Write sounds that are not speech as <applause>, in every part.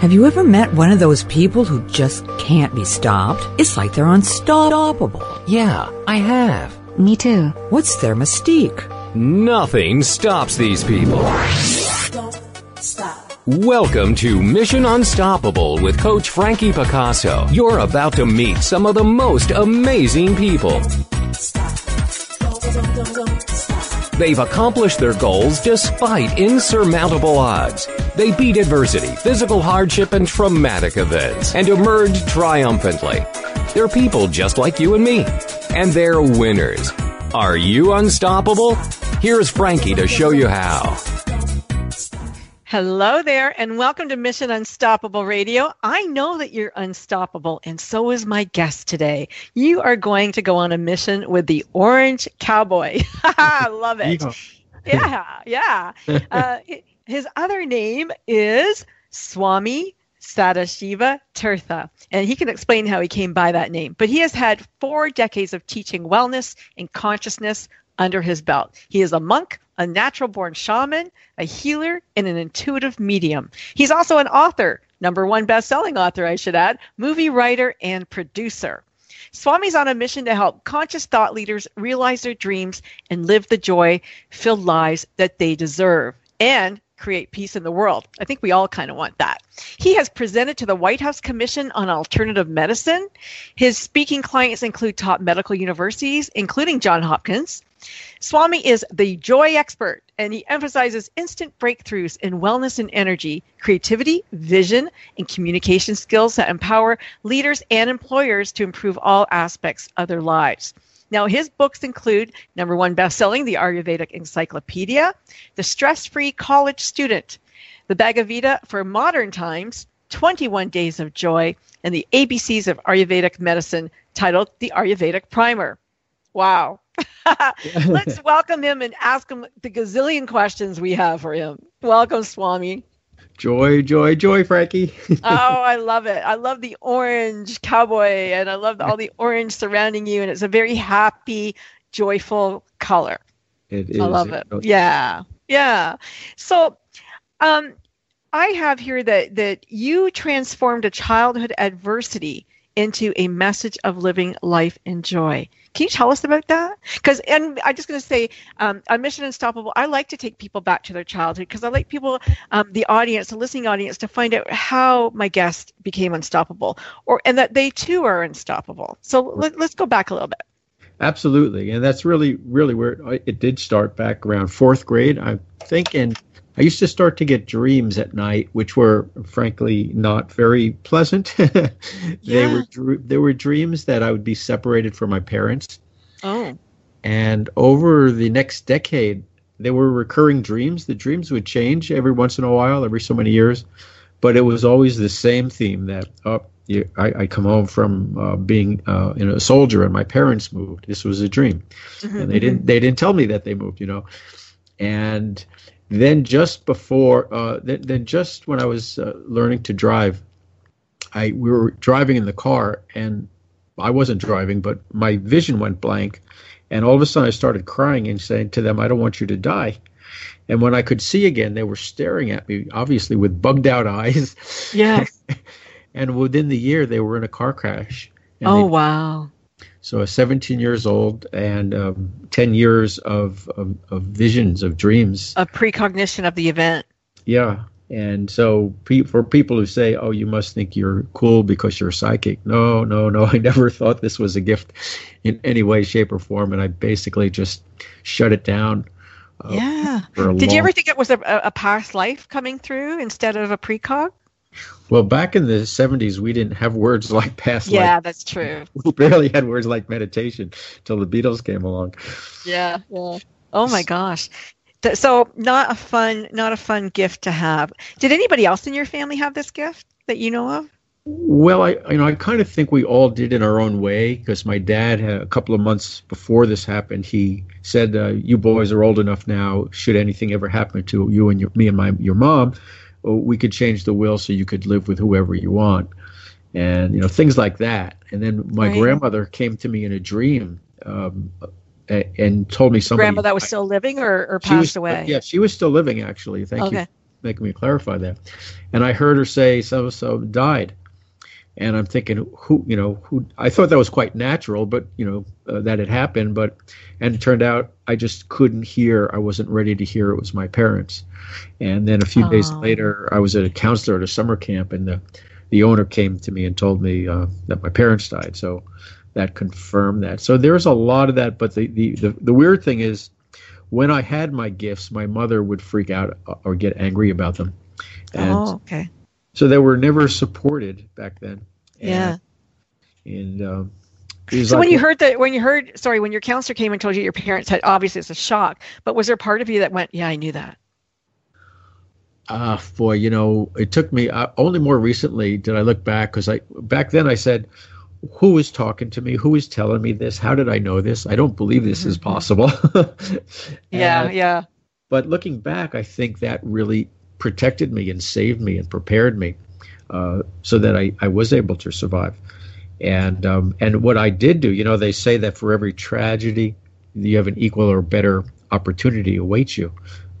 Have you ever met one of those people who just can't be stopped? It's like they're unstoppable. Yeah, I have. Me too. What's their mystique? Nothing stops these people. Don't stop. Welcome to Mission Unstoppable with Coach Frankie Picasso. You're about to meet some of the most amazing people. Stop. Don't, don't, don't, don't stop. They've accomplished their goals despite insurmountable odds. They beat adversity, physical hardship, and traumatic events and emerge triumphantly. They're people just like you and me, and they're winners. Are you unstoppable? Here's Frankie to show you how. Hello there, and welcome to Mission Unstoppable Radio. I know that you're unstoppable, and so is my guest today. You are going to go on a mission with the Orange Cowboy. I <laughs> love it. yeah, yeah. <laughs> Uh, his other name is Swami Sadashiva Tirtha, and he can explain how he came by that name. But he has had four decades of teaching wellness and consciousness under his belt. He is a monk, a natural born shaman, a healer, and an intuitive medium. He's also an author, number one best selling author, I should add, movie writer, and producer. Swami's on a mission to help conscious thought leaders realize their dreams and live the joy filled lives that they deserve. And create peace in the world. I think we all kind of want that. He has presented to the White House Commission on Alternative Medicine. His speaking clients include top medical universities, including Johns Hopkins. Swami is the joy expert, and he emphasizes instant breakthroughs in wellness and energy, creativity, vision, and communication skills that empower leaders and employers to improve all aspects of their lives. Now, his books include number one best-selling, The Ayurvedic Encyclopedia, The Stress-Free College Student, The Bhagavad for Modern Times, 21 Days of Joy, and the ABCs of Ayurvedic Medicine, titled The Ayurvedic Primer. Wow. <laughs> Let's <laughs> welcome him and ask him the gazillion questions we have for him. Welcome, Swami. Joy, joy, joy, Frankie. <laughs> oh, I love it. I love the orange cowboy and I love all the orange surrounding you. And it's a very happy, joyful color. It is. I love it. Yeah. Yeah. So, um, I have here that, that you transformed a childhood adversity into a message of living life in joy. Can you tell us about that? Because, and I'm just going to say, um, on Mission Unstoppable, I like to take people back to their childhood because I like people, um, the audience, the listening audience, to find out how my guest became unstoppable, or and that they too are unstoppable. So let, let's go back a little bit. Absolutely, and that's really, really where it did start back around fourth grade, I think, and I used to start to get dreams at night, which were frankly not very pleasant. <laughs> they Yeah. were they were dreams that I would be separated from my parents, Oh, and over the next decade, there were recurring dreams. The dreams would change every once in a while, every so many years, but it was always the same theme that oh, you, I, I come home from uh, being uh, you know, a soldier and my parents moved. This was a dream, and they didn't they didn't tell me that they moved, you know, and then just before uh, then, then just when I was uh, learning to drive, I we were driving in the car and I wasn't driving, but my vision went blank, and all of a sudden I started crying and saying to them, "I don't want you to die." And when I could see again, they were staring at me, obviously with bugged out eyes. yes. <laughs> and within the year, they were in a car crash. And Oh, wow. So, 17 years old and um, 10 years of, of, of visions, of dreams. A precognition of the event. Yeah. And so, pe- for people who say, oh, you must think you're cool because you're psychic. No, no, no. <laughs> I never thought this was a gift in any way, shape, or form. And I basically just shut it down. uh, yeah. Did you ever think it was a, a a past life coming through instead of a precog? Well, back in the 70s, we didn't have words <laughs> like past Yeah, life. that's true. We barely had words like meditation till the Beatles came along. Yeah, yeah. Oh my gosh. So not a fun, not a fun gift to have. Did anybody else in your family have this gift that you know of? Well, I you know I kind of think we all did in our own way because my dad a couple of months before this happened. He said, uh, "You boys are old enough now. Should anything ever happen to you and your, me and my your mom, we could change the will so you could live with whoever you want." And you know things like that. And then my Right. grandmother came to me in a dream um, a- and told me something Grandma that was still living or, or she was- passed away? Yeah, she was still living actually. Thank you Okay. making me clarify that. And I heard her say so so died, and I'm thinking who you know who I thought that was quite natural, but you know uh, that had happened, but and it turned out I just couldn't hear. I wasn't ready to hear it was my parents. And then a few days Oh. later, I was at a counselor at a summer camp, and the the owner came to me and told me uh, that my parents died. So that confirmed that. So there's a lot of that. But the, the, the, the weird thing is, when I had my gifts, my mother would freak out uh, or get angry about them. And oh, okay. So they were never supported back then. Yeah. And, and um, So like- when you heard that, when you heard, sorry, when your counselor came and told you your parents had, obviously it's a shock, but was there part of you that went, yeah, I knew that? Ah, boy, you know, it took me uh, only more recently did I look back because I back then I said, "Who is talking to me? Who is telling me this? How did I know this? I don't believe this is possible." <laughs> Yeah, yeah. But looking back, I think that really protected me and saved me and prepared me, uh, so that I, I was able to survive. And um, and what I did do, you know, they say that for every tragedy, you have an equal or better opportunity awaits you.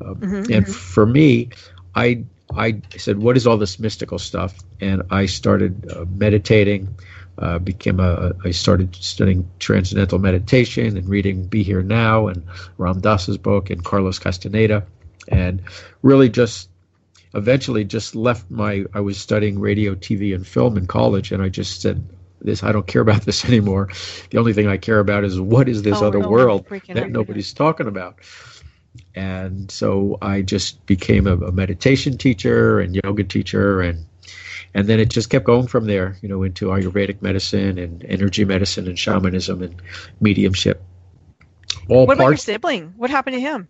Um, Mhm, and for me, I I said, "What is all this mystical stuff?" And I started uh, meditating. Uh, became a I started studying transcendental meditation and reading Be Here Now and Ram Dass's book and Carlos Castaneda, and really just eventually just left my I was studying radio, TV, and film in college, and I just said. This I don't care about <laughs> this anymore. The only thing I care about is what is this Oh, other no, world that nobody's talking about and so I just became a, a meditation teacher and yoga teacher, and and then it just kept going from there, you know, into Ayurvedic medicine and energy medicine and shamanism and mediumship. All What about your sibling? What happened to him?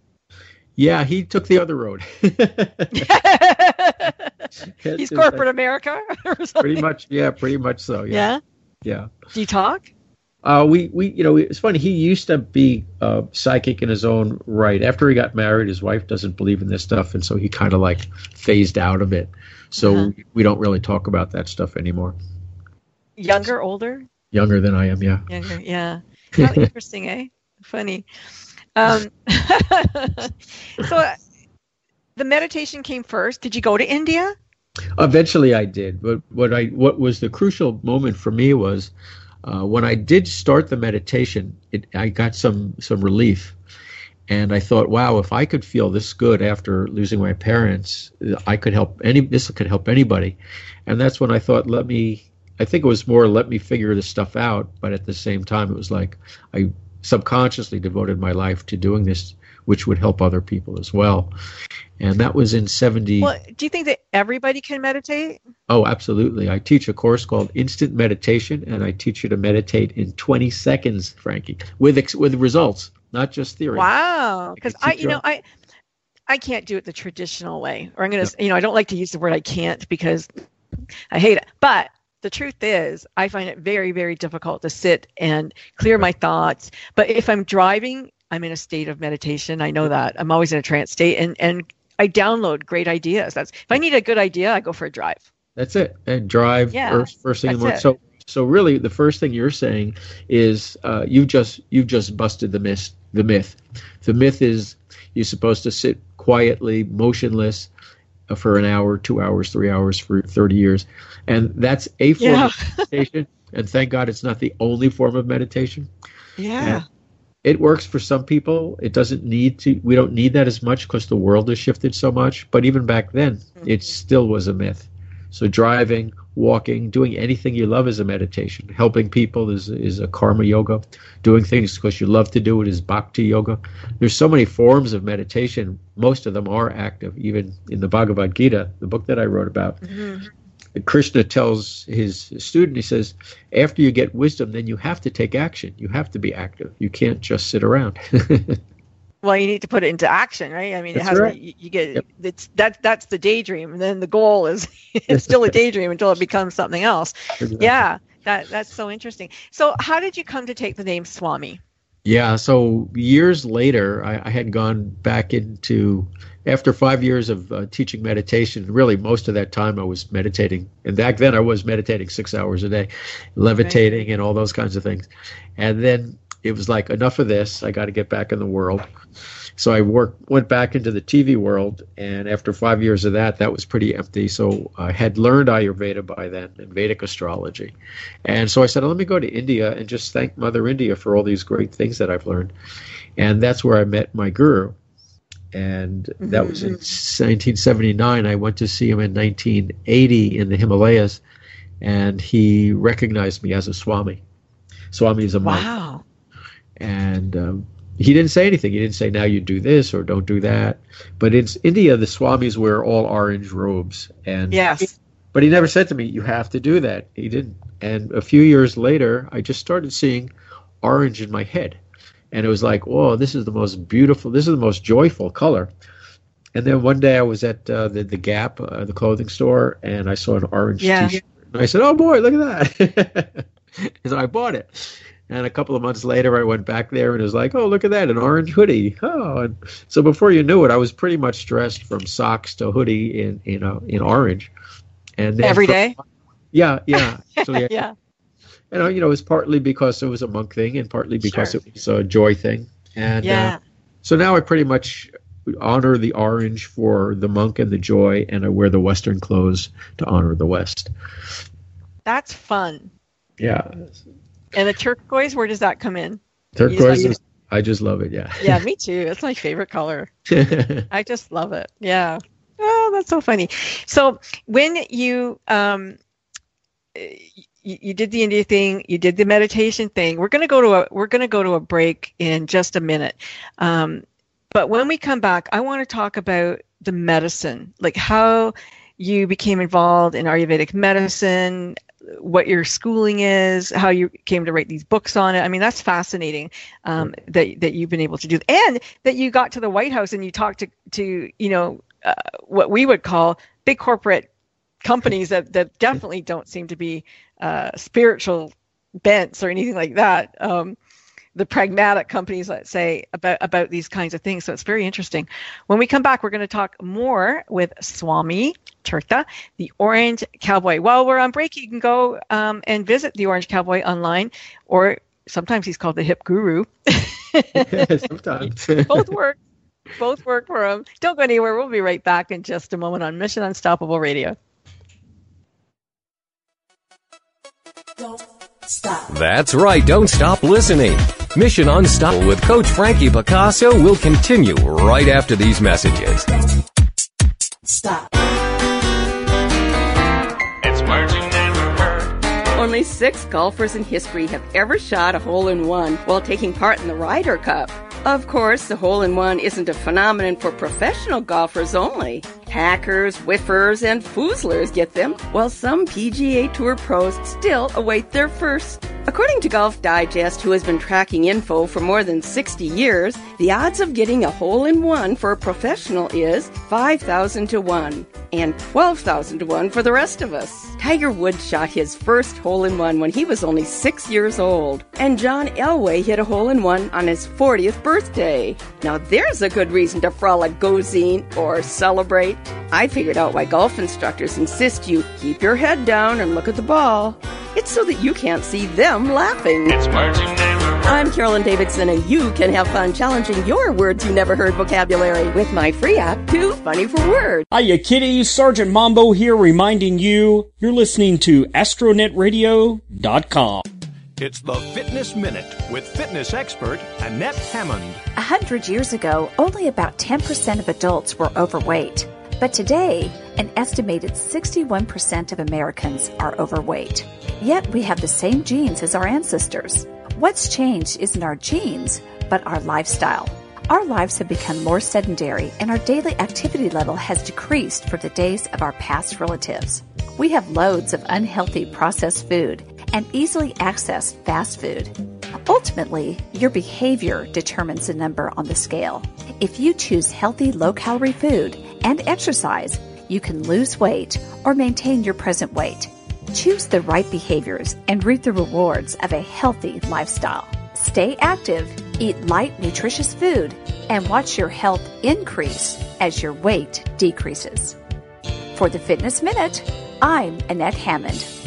Yeah, he took the other road. <laughs> <laughs> He's corporate America <laughs> or something. Pretty much, yeah, pretty much so. Yeah, Yeah. yeah. Do you talk? Uh, we, we, you know, it's funny. He used to be uh, psychic in his own right. After he got married, his wife doesn't believe in this stuff, and so he kind of like phased out of it. So Uh-huh. we don't really talk about that stuff anymore. Younger, older? Younger than I am, yeah. Younger, yeah. How interesting, eh? Funny. Um, <laughs> <laughs> so uh, the meditation came first. Did you go to India? Eventually, I did. But what I what was the crucial moment for me was uh, when I did start the meditation. It, I got some some relief, and I thought, wow, if I could feel this good after losing my parents, I could help any. This could help anybody, and that's when I thought, let me. I think it was more let me figure this stuff out, but at the same time, it was like I subconsciously devoted my life to doing this, which would help other people as well. And that was in seventy. Well, do you think that everybody can meditate? Oh, absolutely. I teach a course called Instant Meditation, and I teach you to meditate in 20 seconds, Frankie, with ex- with results, not just theory. Wow. Because I, you you know, I, I can't do it the traditional way, or I'm gonna, you know, I don't like to use the word I can't because I hate it. But the truth is, I find it very, very difficult to sit and clear my thoughts. But if I'm driving, I'm in a state of meditation. I know that. I'm always in a trance state, and and I download great ideas. That's if I need a good idea, I go for a drive. That's it. And drive Yeah, first, first thing in the morning. that's So, so really, the first thing you're saying is uh, you've just you've just busted the myth. The myth. The myth is you're supposed to sit quietly, motionless, for an hour, two hours, three hours for 30 years, and that's a form Yeah. of meditation. And thank God it's not the only form of meditation. Yeah. it works for some people. It doesn't need to. We don't need that as much because the world has shifted so much. But even back then, it mm-hmm. still was a myth. So driving, walking, doing anything you love is a meditation. Helping people is is a karma yoga. Doing things because you love to do it is bhakti yoga. There's so many forms of meditation. Most of them are active. Even in the Bhagavad Gita, the book that I wrote about, mm-hmm. Krishna tells his student, he says, after you get wisdom, then you have to take action. You have to be active. You can't just sit around. <laughs> Well, you need to put it into action, right? I mean, it has right. to, you, you get Yep. it's that that's the daydream, and then the goal is <laughs> it's still a daydream until it becomes something else. Yeah, that that's so interesting. So, how did you come to take the name Swami? Yeah. So years later, I, I had gone back into, after five years of uh, teaching meditation, really most of that time I was meditating. And back then I was meditating six hours a day, levitating and all those kinds of things. And then it was like enough of this. I got to get back in the world. So I worked, went back into the TV world, and after five years of that, that was pretty empty. So I had learned Ayurveda by then and Vedic astrology, and so I said, let me go to India and just thank Mother India for all these great things that I've learned, and that's where I met my guru, and that was in mm-hmm. 1979. I went to see him in 1980 in the Himalayas, and he recognized me as a Swami. Swami is a monk Wow. And um, he didn't say anything. He didn't say now you do this or don't do that. But in India, the swamis wear all orange robes, and Yes. But he never said to me, "You have to do that." He didn't. And a few years later, I just started seeing orange in my head, and it was like, "Whoa, this is the most beautiful. This is the most joyful color." And then one day I was at uh, the the Gap, uh, the clothing store, and I saw an orange Yeah. T-shirt. And I said, "Oh boy, look at that!" <laughs> and so I bought it. And a couple of months later, I went back there and it was like, "Oh, look at that, an orange hoodie!" Oh, and so before you knew it, I was pretty much dressed from socks to hoodie in in uh, in orange. And Every for- day. yeah, yeah. <laughs> So yeah, Yeah. you know, you know, it was partly because it was a monk thing, and partly because Sure. it was a joy thing. And Yeah. uh, so now I pretty much honor the orange for the monk and the joy, and I wear the Western clothes to honor the West. That's fun. Yeah, And the turquoise, where does that come in? turquoise. is, I just love it. Yeah. Yeah, <laughs> me too. It's my favorite color. <laughs> I just love it. Yeah. Oh, that's so funny. So when you um you, you did the India thing, you did the meditation thing. We're gonna go to a we're gonna go to a break in just a minute. Um, but when we come back, I want to talk about the medicine, like how you became involved in Ayurvedic medicine, what your schooling is, how you came to write these books on it. I mean, that's fascinating um, that that you've been able to do, and that you got to the White House and you talked to to you know uh, what we would call big corporate companies that that definitely don't seem to be uh, spiritual bents or anything like that. Um, the pragmatic companies, let's say, about about these kinds of things. So it's very interesting. When we come back, we're going to talk more with Swami Tirtha, the Orange Cowboy. While we're on break, you can go um, and visit the Orange Cowboy online, or sometimes he's called the Hip Guru. <laughs> <laughs> Sometimes. Both work. Both work for him. Don't go anywhere. We'll be right back in just a moment on Mission Unstoppable Radio. Don't stop. That's right, don't stop listening. Mission Unstoppable with Coach Frankie Picasso will continue right after these messages. Stop. It's words you never heard. Only six golfers in history have ever shot a hole in one while taking part in the Ryder Cup. Of course, the hole in one isn't a phenomenon for professional golfers only. Hackers, whiffers, and foozlers get them, while some PGA Tour pros still await their first. According to Golf Digest, who has been tracking info for more than 60 years, the odds of getting a hole in one for a professional is 5,000 to 1 and 12,000 to 1 for the rest of us. Tiger Woods shot his first hole in one when he was only 6 years old, and John Elway hit a hole in one on his 40th birthday. Now there's a good reason to frolic gozine or celebrate. I figured out why golf instructors insist you keep your head down and look at the ball. It's so that you can't see them laughing. It's words you never heard. I'm Carolyn Davidson, and you can have fun challenging your words you never heard vocabulary with my free app, Too Funny for Words. Hiya, kitties. Sergeant Mambo here reminding you you're listening to AstroNetRadio.com. It's the Fitness Minute with fitness expert Annette Hammond. A hundred years ago, only about 10% of adults were overweight. But today, an estimated 61% of Americans are overweight. Yet we have the same genes as our ancestors. What's changed isn't our genes, but our lifestyle. Our lives have become more sedentary and our daily activity level has decreased for the days of our past relatives. We have loads of unhealthy processed food and easily accessed fast food. Ultimately, your behavior determines the number on the scale. If you choose healthy, low calorie food and exercise, you can lose weight or maintain your present weight. Choose the right behaviors and reap the rewards of a healthy lifestyle. Stay active, eat light, nutritious food, and watch your health increase as your weight decreases. For the Fitness Minute, I'm Annette Hammond.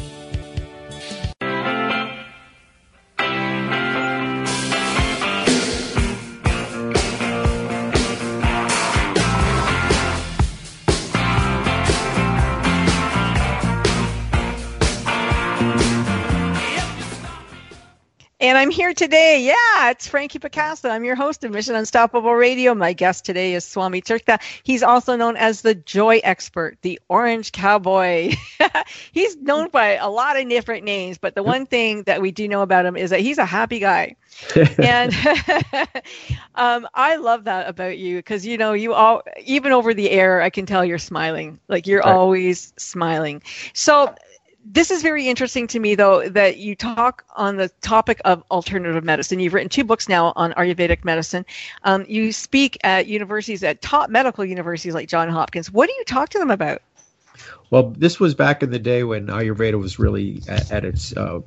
I'm here today. Yeah, it's Frankie Picasso. I'm your host of Mission Unstoppable Radio. My guest today is Swami Tirtha. He's also known as the joy expert, the orange cowboy. <laughs> he's known by a lot of different names, but the one thing that we do know about him is that he's a happy guy. <laughs> and <laughs> um, I love that about you because you know you all even over the air I can tell you're smiling like you're always smiling. So this is very interesting to me though that you talk on the topic of alternative medicine. You've written two books now on Ayurvedic medicine. Um, you speak at universities at top medical universities like John Hopkins. What do you talk to them about? Well, this was back in the day when Ayurveda was really at, at its. Uh,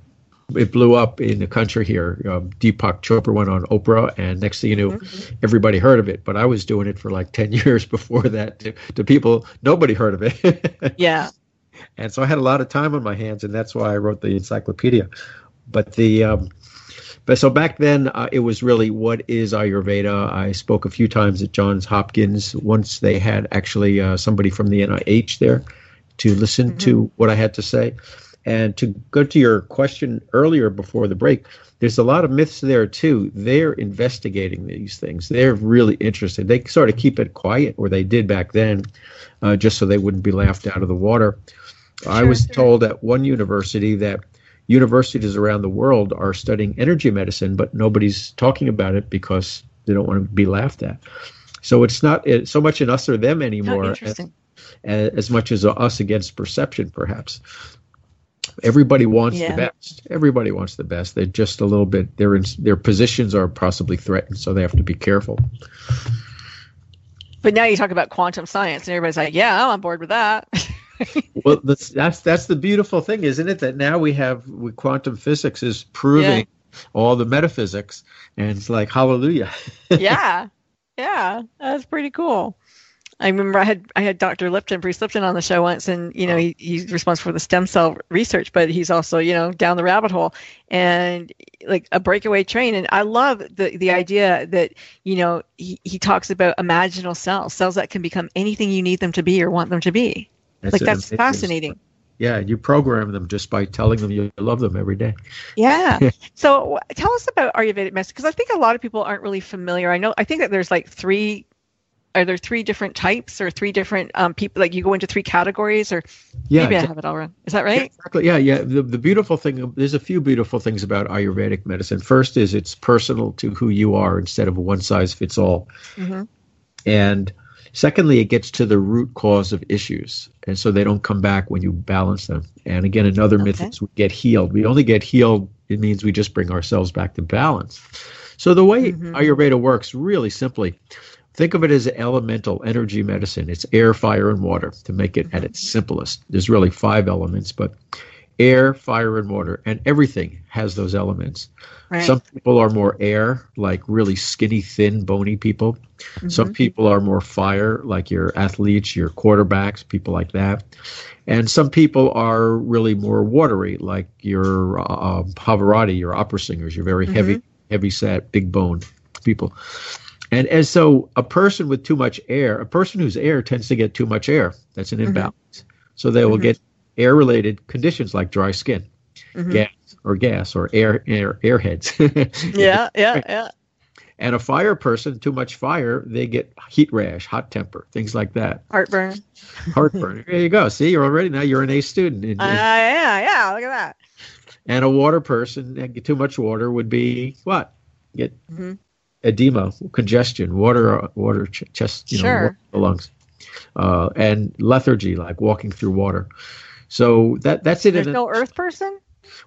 it blew up in the country here. Um, Deepak Chopra went on Oprah, and next thing you knew, everybody heard of it. But I was doing it for like ten <laughs> years before that. To, to people, nobody heard of it. Yeah. And so I had a lot of time on my hands, and that's why I wrote the encyclopedia. But the um, but so back then uh, it was really what is Ayurveda. I spoke a few times at Johns Hopkins. Once they had actually uh, somebody from the NIH there to listen to what I had to say. And to go to your question earlier before the break, there's a lot of myths there too. They're investigating these things. They're really interested. They sort of keep it quiet, or they did back then, uh, just so they wouldn't be laughed out of the water. I was told at one university that universities around the world are studying energy medicine, but nobody's talking about it because they don't want to be laughed at. So it's not uh, so much an us or them Oh, anymore as, interesting. as much as us against perception, perhaps. Everybody wants Yeah. the best. Everybody wants the best. They're just a little bit. Their their positions are possibly threatened, so they have to be careful. But now you talk about quantum science, and everybody's like, "Yeah, I'm on board with that." <laughs> <laughs> well, that's, that's that's the beautiful thing, isn't it? That now we have quantum physics is proving all the metaphysics, and it's like hallelujah. <laughs> yeah, yeah, that's pretty cool. I remember I had I had Dr. Lipton, Bruce Lipton, on the show once, and you know he, he's responsible for the stem cell research, but he's also you know down the rabbit hole and like a breakaway train. And I love the the idea that you know he, he talks about imaginal cells, cells that can become anything you need them to be or want them to be. Like that's amazing fascinating. Yeah, you program them just by telling them you love them every day. Yeah. <laughs> so tell us about Ayurvedic medicine because I think a lot of people aren't really familiar. I know I think that there's like three. Are there three different types or three different um, people? Like you go into three categories, or Yeah, maybe I have it all wrong. Is that right? Exactly. Yeah, yeah. The, the beautiful thing, there's a few beautiful things about Ayurvedic medicine. First is it's personal to who you are instead of a one size fits all. Mhm. And secondly, it gets to the root cause of issues. And so they don't come back when you balance them. And again, another myth Okay. is we get healed. We only get healed, it means we just bring ourselves back to balance. So the way mm-hmm. Ayurveda works, really simply, think of it as elemental energy medicine. It's air, fire, and water to make it at its mm-hmm. simplest. There's really five elements, but air, fire, and water, and everything has those elements. Right. Some people are more air, like really skinny, thin, bony people. Some mm-hmm. people are more fire, like your athletes, your quarterbacks, people like that. And some people are really more watery, like your uh, Pavarotti, your opera singers, your very heavy, mm-hmm. heavy set, big bone people. And as so, a person with too much air, a person who's air tends to get too much air. That's an mm-hmm. imbalance. So they will get air-related conditions like dry skin, gas or gas or air air airheads. <laughs> Yeah, yeah, yeah. And a fire person, too much fire, they get heat rash, hot temper, things like that. Heartburn. Heartburn. there you go. See, you're already now you're an A student. And, Uh, yeah, yeah. Look at that. and a water person, too much water would be what? Get Mhm. edema, congestion, water, water, ch- chest, you know, Sure. water the lungs, uh, and lethargy, like walking through water. So that that's it. There's a- no Earth person.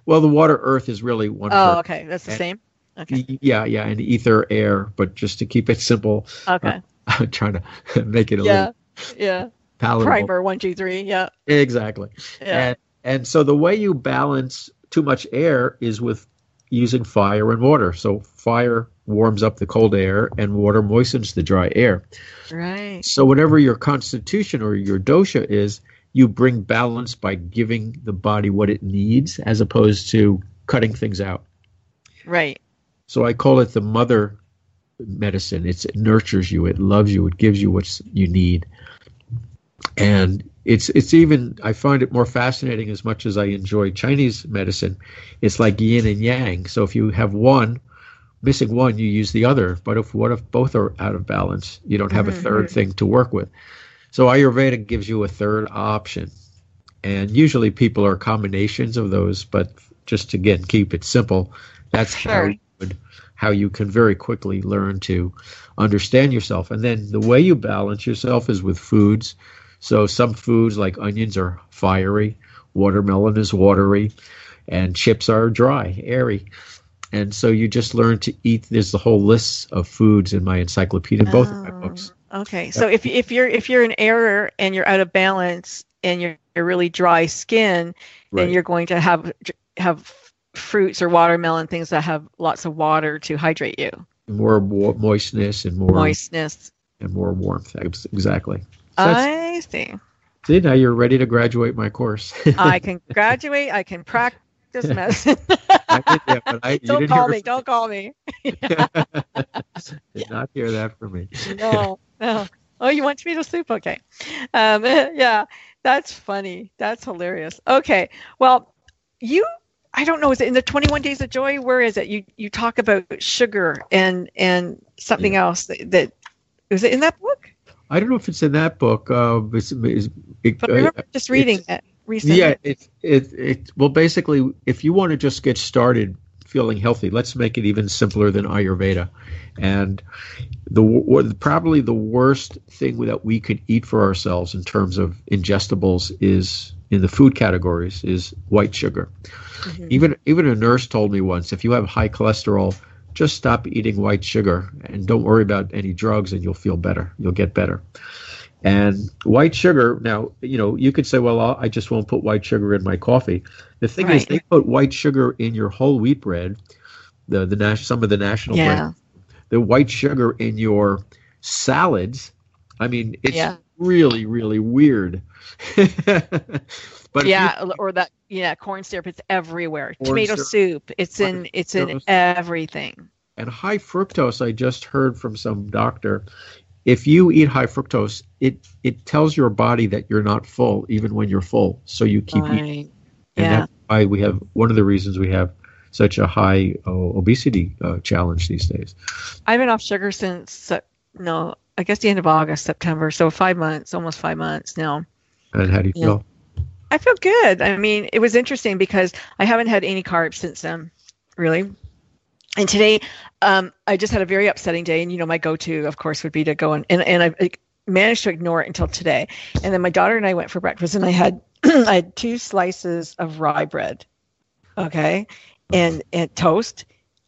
well, the water, earth is really one. Oh, person. okay. That's the And- same. Okay. Yeah, yeah, and ether, air, but just to keep it simple, Okay. <laughs> I'm trying to <laughs> make it a Yeah. little Yeah. palatable. Primer one, two, three. Yeah. Exactly. Yeah. And, and so the way you balance too much air is with using fire and water. So fire warms up the cold air and water moistens the dry air. Right. So whatever your constitution or your dosha is, you bring balance by giving the body what it needs as opposed to cutting things out. Right. So I call it the mother medicine. It's, it nurtures you, it loves you, it gives you what you need. And it's it's even I find it more fascinating as much as I enjoy Chinese medicine. It's like yin and yang. So if you have one missing one, you use the other. But if what if both are out of balance? You don't have a mm-hmm. 3rd thing to work with. So Ayurveda gives you a third option, and usually people are combinations of those. But just again keep it simple, that's how you would, how you can very quickly learn to understand yourself. And then the way you balance yourself is with foods. So some foods like onions are fiery, watermelon is watery, and chips are dry, airy. And so you just learn to eat. There's the whole list of foods in my encyclopedia, in both of my Oh, books. Okay, so if if you're if you're in error and you're out of balance and you're, you're really dry skin, then you're going to have have fruits or watermelon things that have lots of water to hydrate you, More mo- moistness and more moistness. and more warmth. Ex- Exactly. So I see. see, now you're ready to graduate my course. I <laughs> can graduate. I can practice medicine. <laughs> I did that, but I, <laughs> don't call me. Don't call me. <laughs> Did not hear that from me. no, no. Oh, you want tomato soup? Okay. Um, yeah, that's funny. That's hilarious. Okay. Well, you, I don't know. Is it in the 21 Days of Joy? Where is it? You you talk about sugar and and something else that, that was it in that book? I don't know if it's in that book. Uh, it's, it's, it, But I remember just reading it Yeah, it, it, it, well, basically, if you want to just get started feeling healthy, let's make it even simpler than Ayurveda. And the probably the worst thing that we could eat for ourselves in terms of ingestibles is in the food categories is white sugar. Mm-hmm. Even even a nurse told me once, if you have high cholesterol, just stop eating white sugar and don't worry about any drugs, and you'll feel better. You'll get better. And white sugar, now, you know, you could say, well, I'll, I just won't put white sugar in my coffee. The thing is, they put white sugar in your whole wheat bread, the, the nas- some of the national Yeah. brands, the white sugar in your salads. I mean, it's Yeah. really, really weird. <laughs> but if you- yeah, or that yeah, corn syrup. It's everywhere. Tomato syrup. soup. It's in it's in everything. And high fructose, I just heard from some doctor. If you eat high fructose, it it tells your body that you're not full, even when you're full. So you keep eating. And Yeah. that's why we have one of the reasons we have such a high uh, obesity uh, challenge these days. I've been off sugar since no, I guess the end of August, September. So five months, almost five months now. And how do you Yeah. feel? I feel good. I mean, it was interesting because I haven't had any carbs since then, really. And today, um, I just had a very upsetting day. And, you know, my go to, of course, would be to go and, and, and I like, managed to ignore it until today. And then my daughter and I went for breakfast and I had, <clears throat> I had two slices of rye bread. Okay. And, and toast.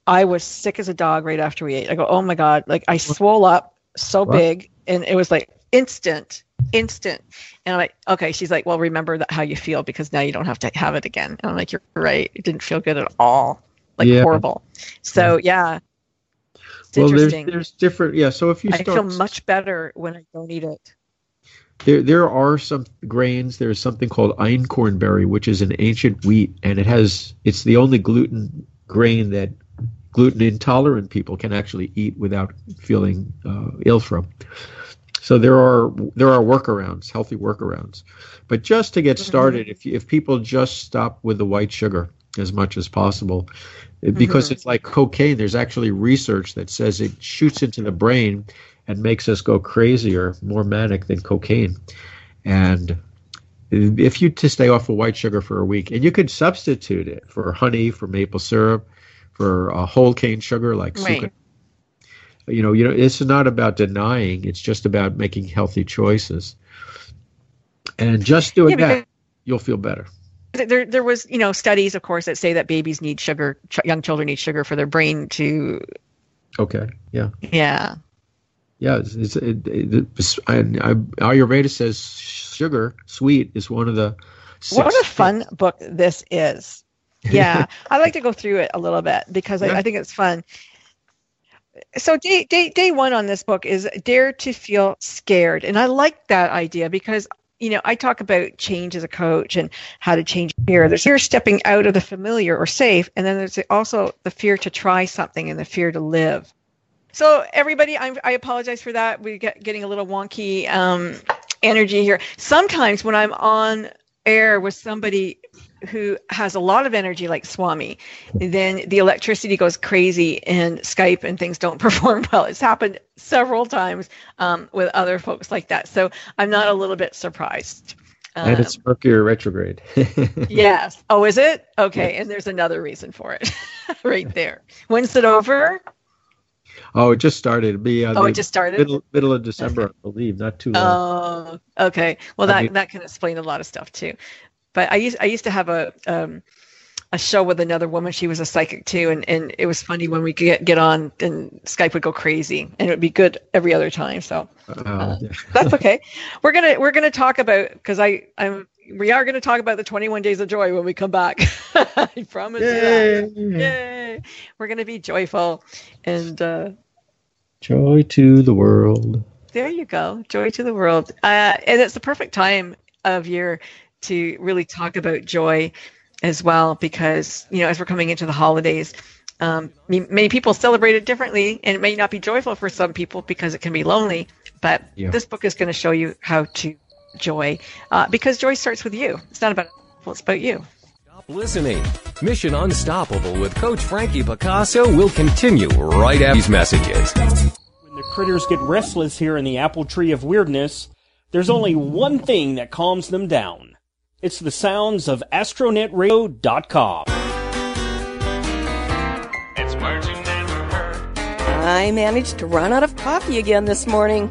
I was sick as a dog right after we ate. I go, oh my God. Like I swole up so What? big and it was like instant, instant. And I'm like, okay. She's like, well, remember that how you feel because now you don't have to have it again. And I'm like, you're right. It didn't feel good at all. Like Yeah. horrible. So yeah. It's well, there's interesting. there's different. Yeah. So if you I feel much better when I don't eat it. There, there are some grains. There's something called einkornberry, which is an ancient wheat, and it has. It's the only gluten grain that gluten intolerant people can actually eat without feeling uh, ill from. So there are there are workarounds, healthy workarounds. But just to get started, if you, if people just stop with the white sugar as much as possible, because Mhm. it's like cocaine. There's actually research that says it shoots into the brain and makes us go crazier, more manic than cocaine. And if you to stay off of white sugar for a week, and you could substitute it for honey, for maple syrup, for uh, whole cane sugar like Right. sucre. You know, you know, it's not about denying; it's just about making healthy choices. And just doing Yeah, that, you'll feel better. There, there was, you know, studies, of course, that say that babies need sugar, ch- young children need sugar for their brain to, Okay, yeah. yeah. Yeah, it's, it's, it, it, it's and I, Ayurveda says sugar, sweet, is one of the. What a fun book this is. <laughs> Yeah, I like to go through it a little bit because Yeah. I, I think it's fun. So day, day day one on this book is dare to feel scared, and I like that idea because you know I talk about change as a coach and how to change fear. There's fear stepping out of the familiar or safe, and then there's also the fear to try something and the fear to live. So everybody, I'm, I apologize for that. We get getting a little wonky. Um, energy here. Sometimes when I'm on air with somebody who has a lot of energy like Swami, then the electricity goes crazy and Skype and things don't <laughs> perform well. It's happened several times um, with other folks like that. So I'm not a little bit surprised. and Um, it's Mercury retrograde. <laughs> yes. Oh, is it? Okay. And there's another reason for it <laughs> right there. When's it over? oh, it just started. Be uh, Oh, it just started? Middle, middle of December, I believe. Not too long. Oh, okay. Well, I that mean- that can explain a lot of stuff too. But I used I used to have a um, a show with another woman. She was a psychic too, and, and it was funny when we could get get on and Skype would go crazy, and it would be good every other time. So Uh, yeah. that's okay. we're gonna we're gonna talk about because I I'm we are gonna talk about the 21 days of joy when we come back. <laughs> I promise. you that. Yay! Yay! We're gonna be joyful, and. uh Joy to the world. There you go. Joy to the world. Uh, and it's the perfect time of year to really talk about joy as well, because, you know, as we're coming into the holidays, um, many people celebrate it differently, and it may not be joyful for some people because it can be lonely. But Yeah. this book is going to show you how to joy, uh, because joy starts with you. It's not about well, it's about you. Stop listening. Mission Unstoppable with Coach Frankie Picasso will continue right after these messages. When the critters get restless here in the apple tree of weirdness, there's only one thing that calms them down. It's the sounds of astronetradio.com. It's words you never heard. I managed to run out of coffee again this morning.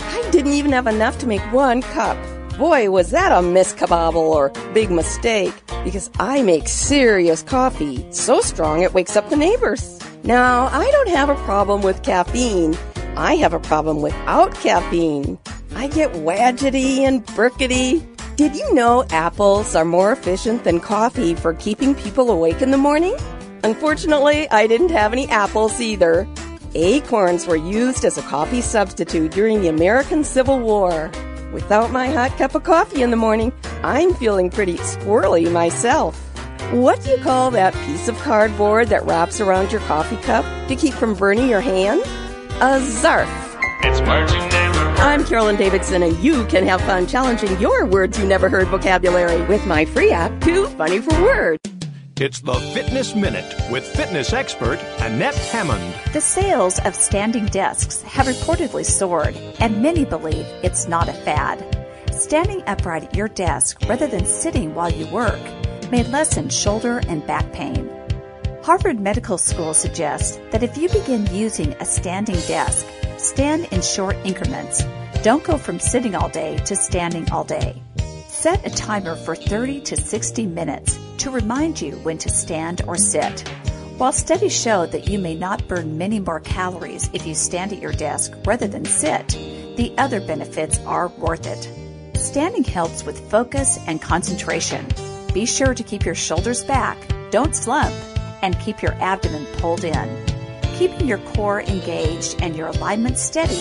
I didn't even have enough to make one cup. Boy, was that a miskabobble or big mistake, because I make serious coffee, so strong it wakes up the neighbors. Now, I don't have a problem with caffeine. I have a problem without caffeine. I get wadgety and burkety. Did you know apples are more efficient than coffee for keeping people awake in the morning? Unfortunately, I didn't have any apples either. Acorns were used as a coffee substitute during the American Civil War. Without my hot cup of coffee in the morning, I'm feeling pretty squirrely myself. What do you call that piece of cardboard that wraps around your coffee cup to keep from burning your hand? A zarf. It's. I'm Carolyn Davidson, and you can have fun challenging your words you never heard vocabulary with my free app, Too Funny for Words. It's the Fitness Minute with fitness expert Annette Hammond. The sales of standing desks have reportedly soared, and many believe it's not a fad. Standing upright at your desk rather than sitting while you work may lessen shoulder and back pain. Harvard Medical School suggests that if you begin using a standing desk, stand in short increments. Don't go from sitting all day to standing all day. Set a timer for 30 to 60 minutes to remind you when to stand or sit. While studies show that you may not burn many more calories if you stand at your desk rather than sit, the other benefits are worth it. Standing helps with focus and concentration. Be sure to keep your shoulders back, don't slump, and keep your abdomen pulled in. Keeping your core engaged and your alignment steady,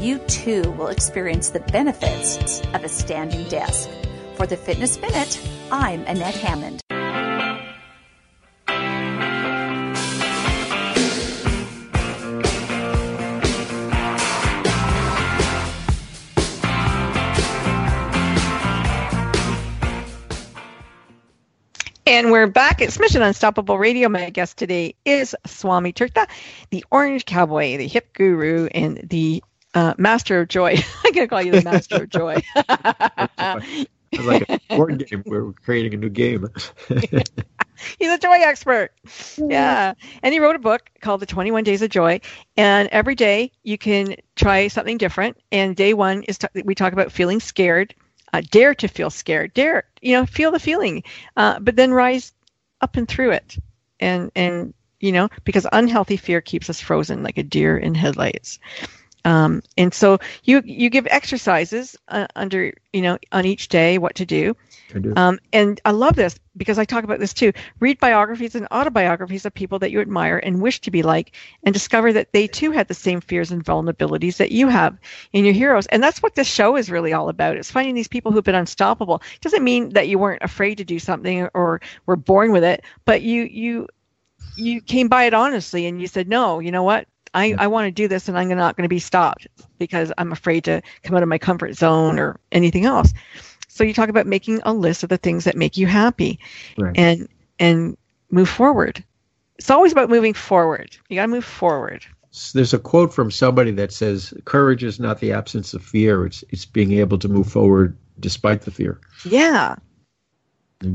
you too will experience the benefits of a standing desk. For the Fitness Minute, I'm Annette Hammond. And we're back. It's Mission Unstoppable Radio. My guest today is Swami Tirtha, the Orange Cowboy, the hip guru, and the uh, Master of Joy. <laughs> I'm going to call you the Master of Joy. <laughs> It's like a board game. We're creating a new game. <laughs> He's a joy expert. Yeah. And he wrote a book called The 21 Days of Joy. And every day you can try something different. And day one is t- we talk about feeling scared. Uh, dare to feel scared. Dare, you know, feel the feeling, uh, but then rise up and through it. And and you know, because unhealthy fear keeps us frozen like a deer in headlights. Um, and so you you give exercises uh, under you know on each day what to do. I do. Um, and I love this because I talk about this too. Read biographies and autobiographies of people that you admire and wish to be like, and discover that they too had the same fears and vulnerabilities that you have in your heroes. And that's what this show is really all about. It's finding these people who've been unstoppable. doesn't mean that you weren't afraid to do something or were born with it, but you you you came by it honestly and you said, no, you know what? I, I want to do this and I'm not going to be stopped because I'm afraid to come out of my comfort zone or anything else. So you talk about making a list of the things that make you happy Right. and and move forward. It's always about moving forward. You got to move forward. There's a quote from somebody that says, "Courage is not the absence of fear; it's it's being able to move forward despite the fear." Yeah.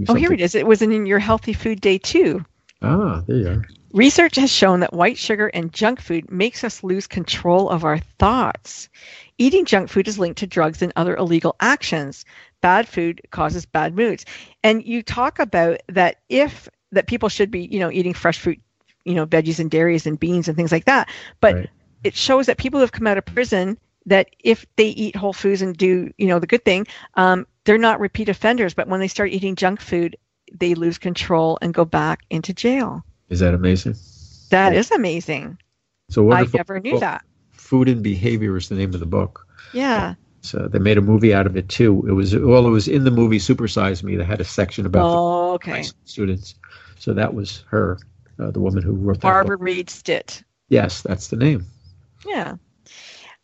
Oh, here it is. It was in your healthy food day too. Ah, there you are. Research has shown that white sugar and junk food makes us lose control of our thoughts. Eating junk food is linked to drugs and other illegal actions. Bad food causes bad moods. And you talk about that if that people should be, you know, eating fresh fruit, you know, veggies and dairies and beans and things like that. But Right. it shows that people who have come out of prison that if they eat whole foods and do, you know, the good thing, um, they're not repeat offenders. But when they start eating junk food, they lose control and go back into jail. Is that amazing? That is amazing. So I never knew book. that. Food and Behavior is the name of the book. Yeah. So they made a movie out of it too. It was well, it was in the movie Supersize Me. They had a section about Oh, okay. students. So that was her, uh, the woman who wrote that. Barbara. Reed Stitt. Yes, that's the name. Yeah.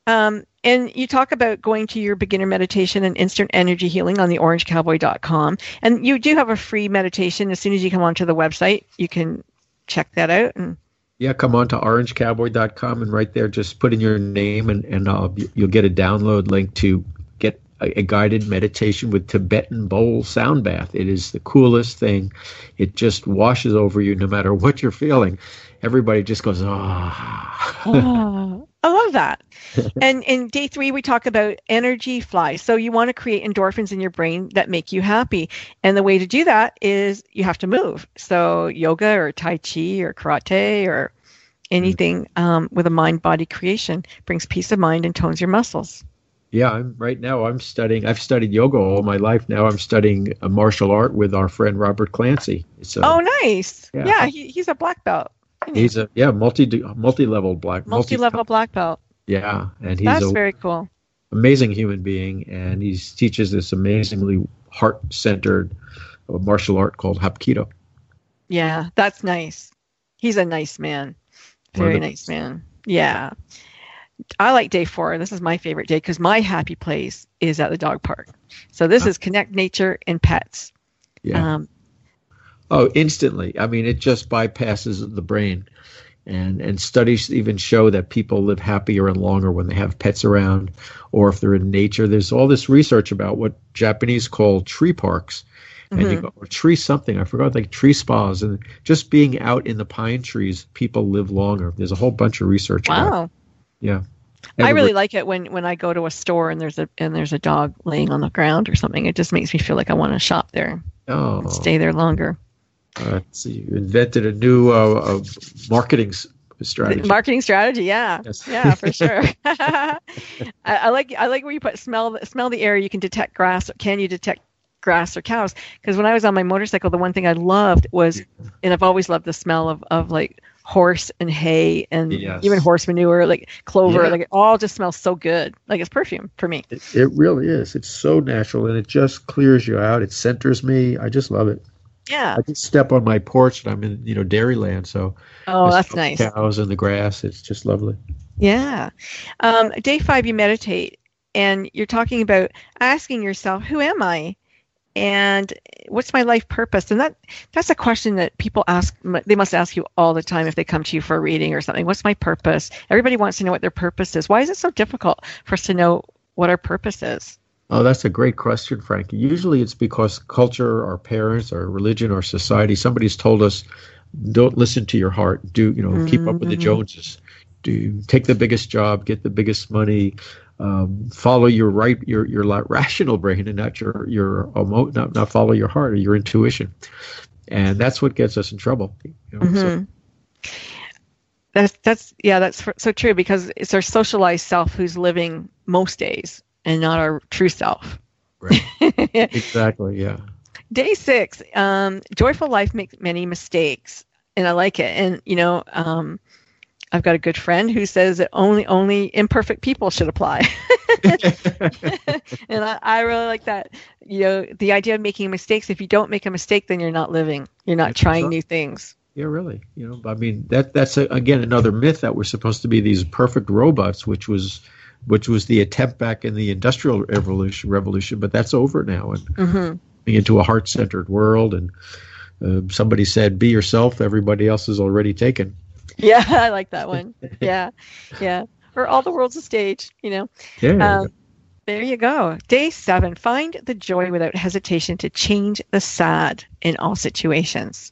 Um, and you talk about going to your beginner meditation and instant energy healing on the orangecowboy.com. And you do have a free meditation. As soon as you come onto the website, you can check that out. And Yeah, come on to orangecowboy.com and right there, just put in your name and, and uh, you'll get a download link to get a, a guided meditation with Tibetan bowl sound bath. It is the coolest thing. It just washes over you no matter what you're feeling. Everybody just goes, ah. oh, <laughs> I love that. and in day three, we talk about energy fly. So you want to create endorphins in your brain that make you happy. And the way to do that is you have to move. So yoga or Tai Chi or karate or anything um, with a mind body creation brings peace of mind and tones your muscles. Yeah, I'm right now. I'm studying. I've studied yoga all my life. Now I'm studying a martial art with our friend Robert Clancy. So oh, nice. yeah. Yeah, he, he's a black belt, Hmm. he's a yeah multi multi level black multi level black belt. Yeah, and he's That's a very cool. amazing human being, and he teaches this amazingly heart centered uh, martial art called Hapkido. Yeah, that's nice. He's a nice man. Very nice man. Yeah. I like day four. This is my favorite day because my happy place is at the dog park. So this ah. is connect nature and pets. Yeah. Um, Oh, instantly. I mean, it just bypasses the brain. And, and studies even show that people live happier and longer when they have pets around or if they're in nature. There's all this research about what Japanese call tree parks. And you Mhm. go, or tree something, I forgot, like tree spas. And just being out in the pine trees, people live longer. There's a whole bunch of research wow. Yeah. I really like it when, when I go to a store and there's a and there's a dog laying on the ground or something. It just makes me feel like I want to shop there Oh, and stay there longer. Uh, see, you invented a new uh, uh, marketing strategy. Marketing strategy, yeah, Yes. yeah, for sure. <laughs> I, I like I like where you put smell the- smell the air. You can detect grass. Can you detect grass or cows? Because when I was on my motorcycle, the one thing I loved was, and I've always loved the smell of of like horse and hay and Yes. even horse manure, like clover. Yeah. Like it all just smells so good. Like it's perfume for me. It, it really is. It's so natural and it just clears you out. It centers me. I just love it. Yeah. I just step on my porch and I'm in, you know, Dairyland. So Oh, that's nice. Cows and the grass. It's just lovely. Yeah. Um, day five, you meditate and you're talking about asking yourself, who am I? And what's my life purpose? And that that's a question that people ask. They must ask you all the time if they come to you for a reading or something. What's my purpose? Everybody wants to know what their purpose is. Why is it so difficult for us to know what our purpose is? Oh, that's a great question, Frankie. Usually it's because culture, our parents, our religion, our society, somebody's told us, don't listen to your heart. Do, you know, keep up with the Mhm. Joneses. Do take the biggest job, get the biggest money, um, follow your right, your, your rational brain and not your, your, not, not follow your heart or your intuition. And that's what gets us in trouble. You know? so- Mhm. That's that's yeah, that's so true because it's our socialized self who's living most days and not our true self. Right. <laughs> exactly. Yeah. Day six, um, joyful life makes many mistakes, and I like it. And you know, um, I've got a good friend who says that only only imperfect people should apply, <laughs> and I, I really like that. You know, the idea of making mistakes. If you don't make a mistake, then you're not living. You're not That's trying new things. yeah, really. You know, I mean that that's a, again another myth that we're supposed to be these perfect robots, which was which was the attempt back in the industrial revolution. Revolution, but that's over now, and hmm into a heart-centered world. And uh, somebody said, "Be yourself. Everybody else is already taken." Yeah, <laughs> I like that one. Yeah, yeah. Or all the world's a stage, you know. Yeah. Um, there you go. Day seven. Find the joy without hesitation to change the sad in all situations.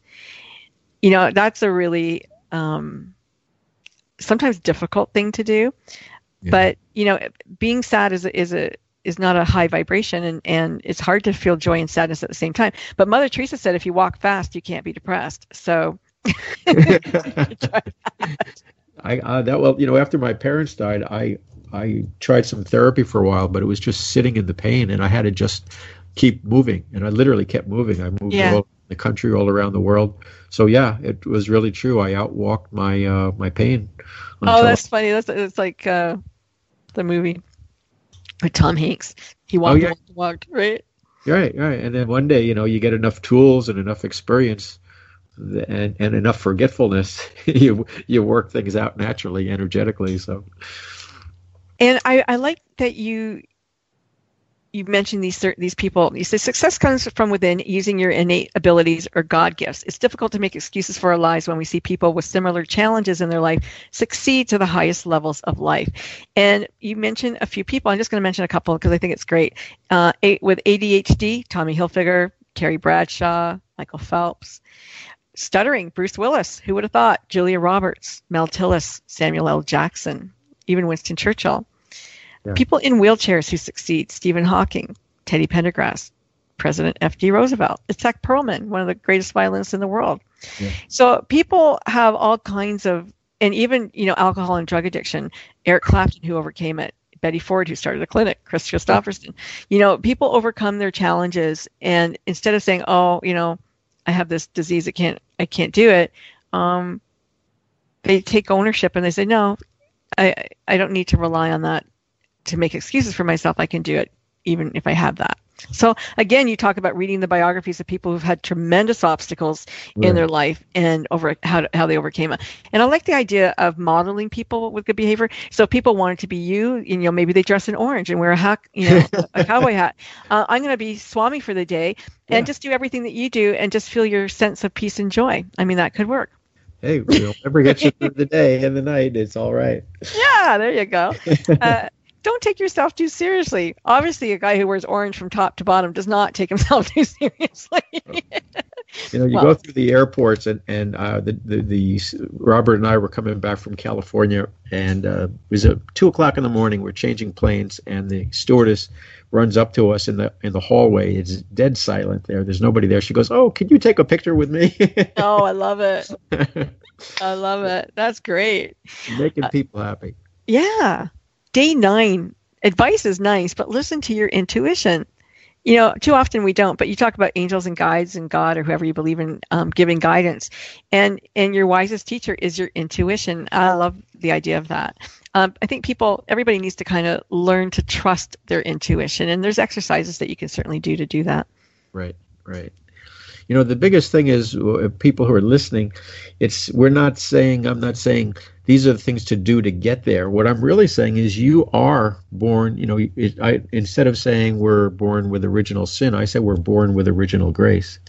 You know, that's a really um, sometimes difficult thing to do, Yeah. but you know, being sad is a, is a is not a high vibration, and and it's hard to feel joy and sadness at the same time. But Mother Teresa said, if you walk fast, you can't be depressed. So. <laughs> <laughs> I uh, that well, you know, after my parents died, I I tried some therapy for a while, but it was just sitting in the pain, and I had to just keep moving, and I literally kept moving. I moved Yeah. all the country, all around the world. So yeah, it was really true. I outwalked my uh, my pain. Oh, that's funny. That's it's like uh, the movie with Tom Hanks. He walked, yeah. walked, walked, right? Right, right. And then one day, you know, you get enough tools and enough experience and, and enough forgetfulness, <laughs> you you work things out naturally, energetically. So And I, I like that you you mentioned these these people. You say success comes from within, using your innate abilities or God gifts. It's difficult to make excuses for our lives when we see people with similar challenges in their life succeed to the highest levels of life. And you mentioned a few people. I'm just going to mention a couple because I think it's great. Uh, eight, with ADHD, Tommy Hilfiger, Terry Bradshaw, Michael Phelps. Stuttering, Bruce Willis. Who would have thought? Julia Roberts, Mel Tillis, Samuel L. Jackson, even Winston Churchill. Yeah. People in wheelchairs who succeed Stephen Hawking, Teddy Pendergrass, President F.D. Roosevelt, Itzhak Perlman, one of the greatest violinists in the world. Yeah. So people have all kinds of, and even, you know, alcohol and drug addiction. Eric Clapton, who overcame it. Betty Ford, who started a clinic, Kris Kristofferson. You know, people overcome their challenges, and instead of saying, "Oh, you know, I have this disease, I can't, I can't do it," um, they take ownership and they say, "No, I, I don't need to rely on that to make excuses for myself. I can do it even if I have that. So again, you talk about reading the biographies of people who've had tremendous obstacles in their life and over how how they overcame it. And I like the idea of modeling people with good behavior. So if people wanted to be you, you know, maybe they dress in orange and wear a hat, you know, a cowboy hat. <laughs> Uh, I'm going to be Swami for the day and Yeah. just do everything that you do and just feel your sense of peace and joy. I mean, that could work. hey, we'll never get you through the day and the night. It's all right. <laughs> Yeah, there you go. <laughs> Uh, don't take yourself too seriously. Obviously, a guy who wears orange from top to bottom does not take <laughs> himself too seriously. <laughs> You know, you Well- go through the airports, and and uh, the, the the Robert and I were coming back from California, and uh, it was at two o'clock in the morning. We're changing planes, and the stewardess runs up to us in the in the hallway. It's dead silent there. There's nobody there. She goes, "Oh, can you take a picture with me?" <laughs> oh, I love it. I love it. That's great. Making people happy. Yeah. Day nine. Advice is nice, but listen to your intuition. You know, too often we don't. But you talk about angels and guides and God or whoever you believe in um, giving guidance, and and your wisest teacher is your intuition. I love the idea of that. Um, I think people, everybody needs to kind of learn to trust their intuition, and there's exercises that you can certainly do to do that. Right, right. You know, the biggest thing is uh, people who are listening. It's we're not saying I'm not saying these are the things to do to get there. What I'm really saying is you are born. You know, it, I instead of saying we're born with original sin, I say we're born with original grace,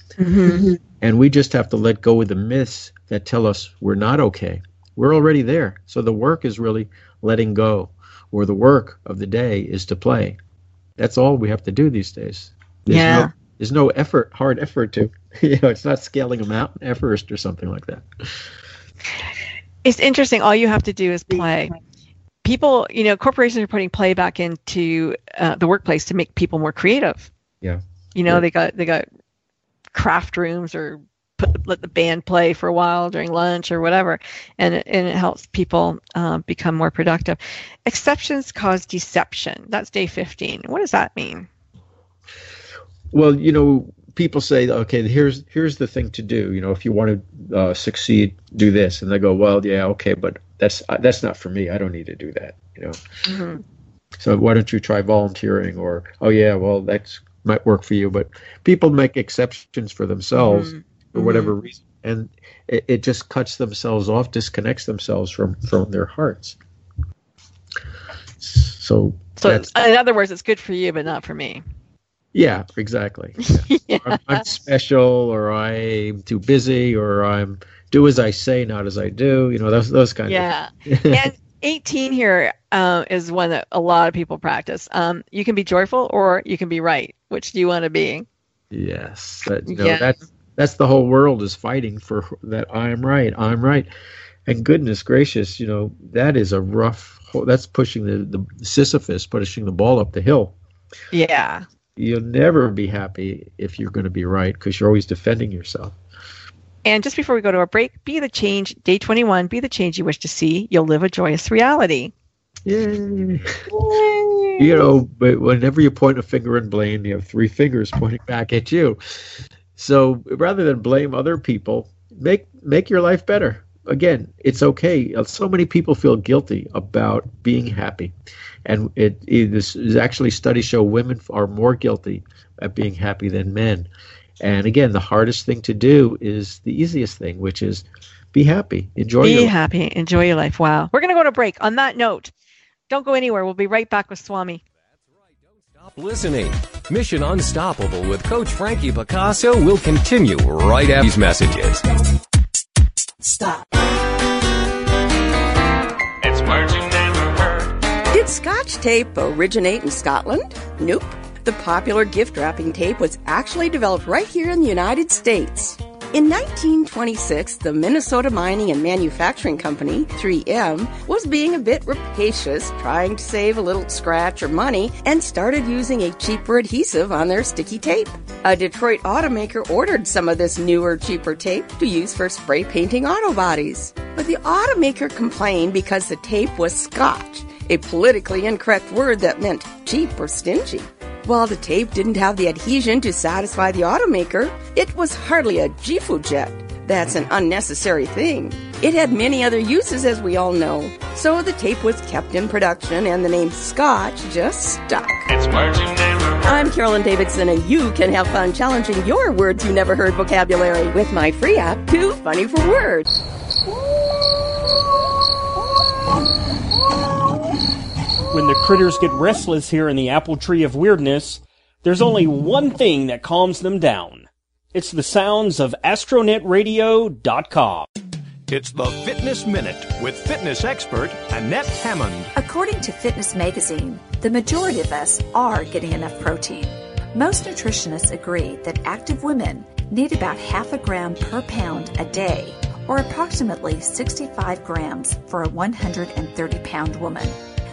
and we just have to let go of the myths that tell us we're not okay. We're already there. So the work is really letting go, or the work of the day is to play. That's all we have to do these days. There's Yeah. No, there's no effort, hard effort to, <laughs> you know, it's not scaling a mountain Everest or something like that. It's interesting. All you have to do is play. People, you know, corporations are putting play back into uh, the workplace to make people more creative. Yeah. You know, Yeah. they got they got craft rooms or put, let the band play for a while during lunch or whatever, and it, and it helps people uh, become more productive. Exceptions cause deception. That's day fifteen. What does that mean? Well, you know, people say, okay, here's here's the thing to do. You know, if you want to uh, succeed, do this, and they go, well, yeah, okay, but that's uh, that's not for me. I don't need to do that. You know, Mhm. so why don't you try volunteering? Or oh yeah, well that's might work for you, but people make exceptions for themselves Mhm. for whatever reason. and it, it just cuts themselves off, disconnects themselves from from their hearts. So, So, in other words, it's good for you, but not for me. Yeah, exactly. Yeah. <laughs> I'm, I'm special, or I'm too busy, or I'm do as I say, not as I do. You know, those those kind Yeah. of. Yeah. and 18 here uh, is one that a lot of people practice. Um, you can be joyful or you can be right. Which do you want to be? Yes, that, you know, Yeah. that's that's the whole world is fighting for that. I'm right. I'm right. And goodness gracious, you know that is a rough. That's pushing the the Sisyphus, pushing the ball up the hill. Yeah. You'll never be happy if you're going to be right because you're always defending yourself. And just before we go to our break, be the change. Day 21, be the change you wish to see. You'll live a joyous reality. Yay. You know, but whenever you point a finger and blame, you have three fingers pointing back at you. So rather than blame other people, make make your life better. Again, it's okay. Uh, So many people feel guilty about being happy, and it, it this is actually studies show women are more guilty at being happy than men. And again, the hardest thing to do is the easiest thing, which is be happy, enjoy Be your life. happy. Enjoy your life. Wow. We're going to go to break. On that note, don't go anywhere. We'll be right back with Swami. That's right. Don't stop listening. Mission Unstoppable with Coach Frankie Picasso will continue right after these messages. Stop. It's words you never heard. Did Scotch tape originate in Scotland? Nope. The popular gift wrapping tape was actually developed right here in the United States. In 1926, the Minnesota Mining and Manufacturing Company, 3M, was being a bit rapacious, trying to save a little scratch or money, and started using a cheaper adhesive on their sticky tape. A Detroit automaker ordered some of this newer, cheaper tape to use for spray painting auto bodies. But the automaker complained because the tape was Scotch, a politically incorrect word that meant cheap or stingy. While the tape didn't have the adhesion to satisfy the automaker, it was hardly a Gifu jet. That's an unnecessary thing. It had many other uses, as we all know. So the tape was kept in production and the name Scotch just stuck. It's words you never heard. I'm Carolyn Davidson, and you can have fun challenging your words you never heard vocabulary with my free app, Too Funny for Words. When the critters get restless here in the apple tree of weirdness, there's only one thing that calms them down. It's the sounds of astronetradio.com. It's the Fitness Minute with fitness expert Annette Hammond. According to Fitness Magazine, the majority of us are getting enough protein. Most nutritionists agree that active women need about half a gram per pound a day, or approximately 65 grams for a 130 pound woman.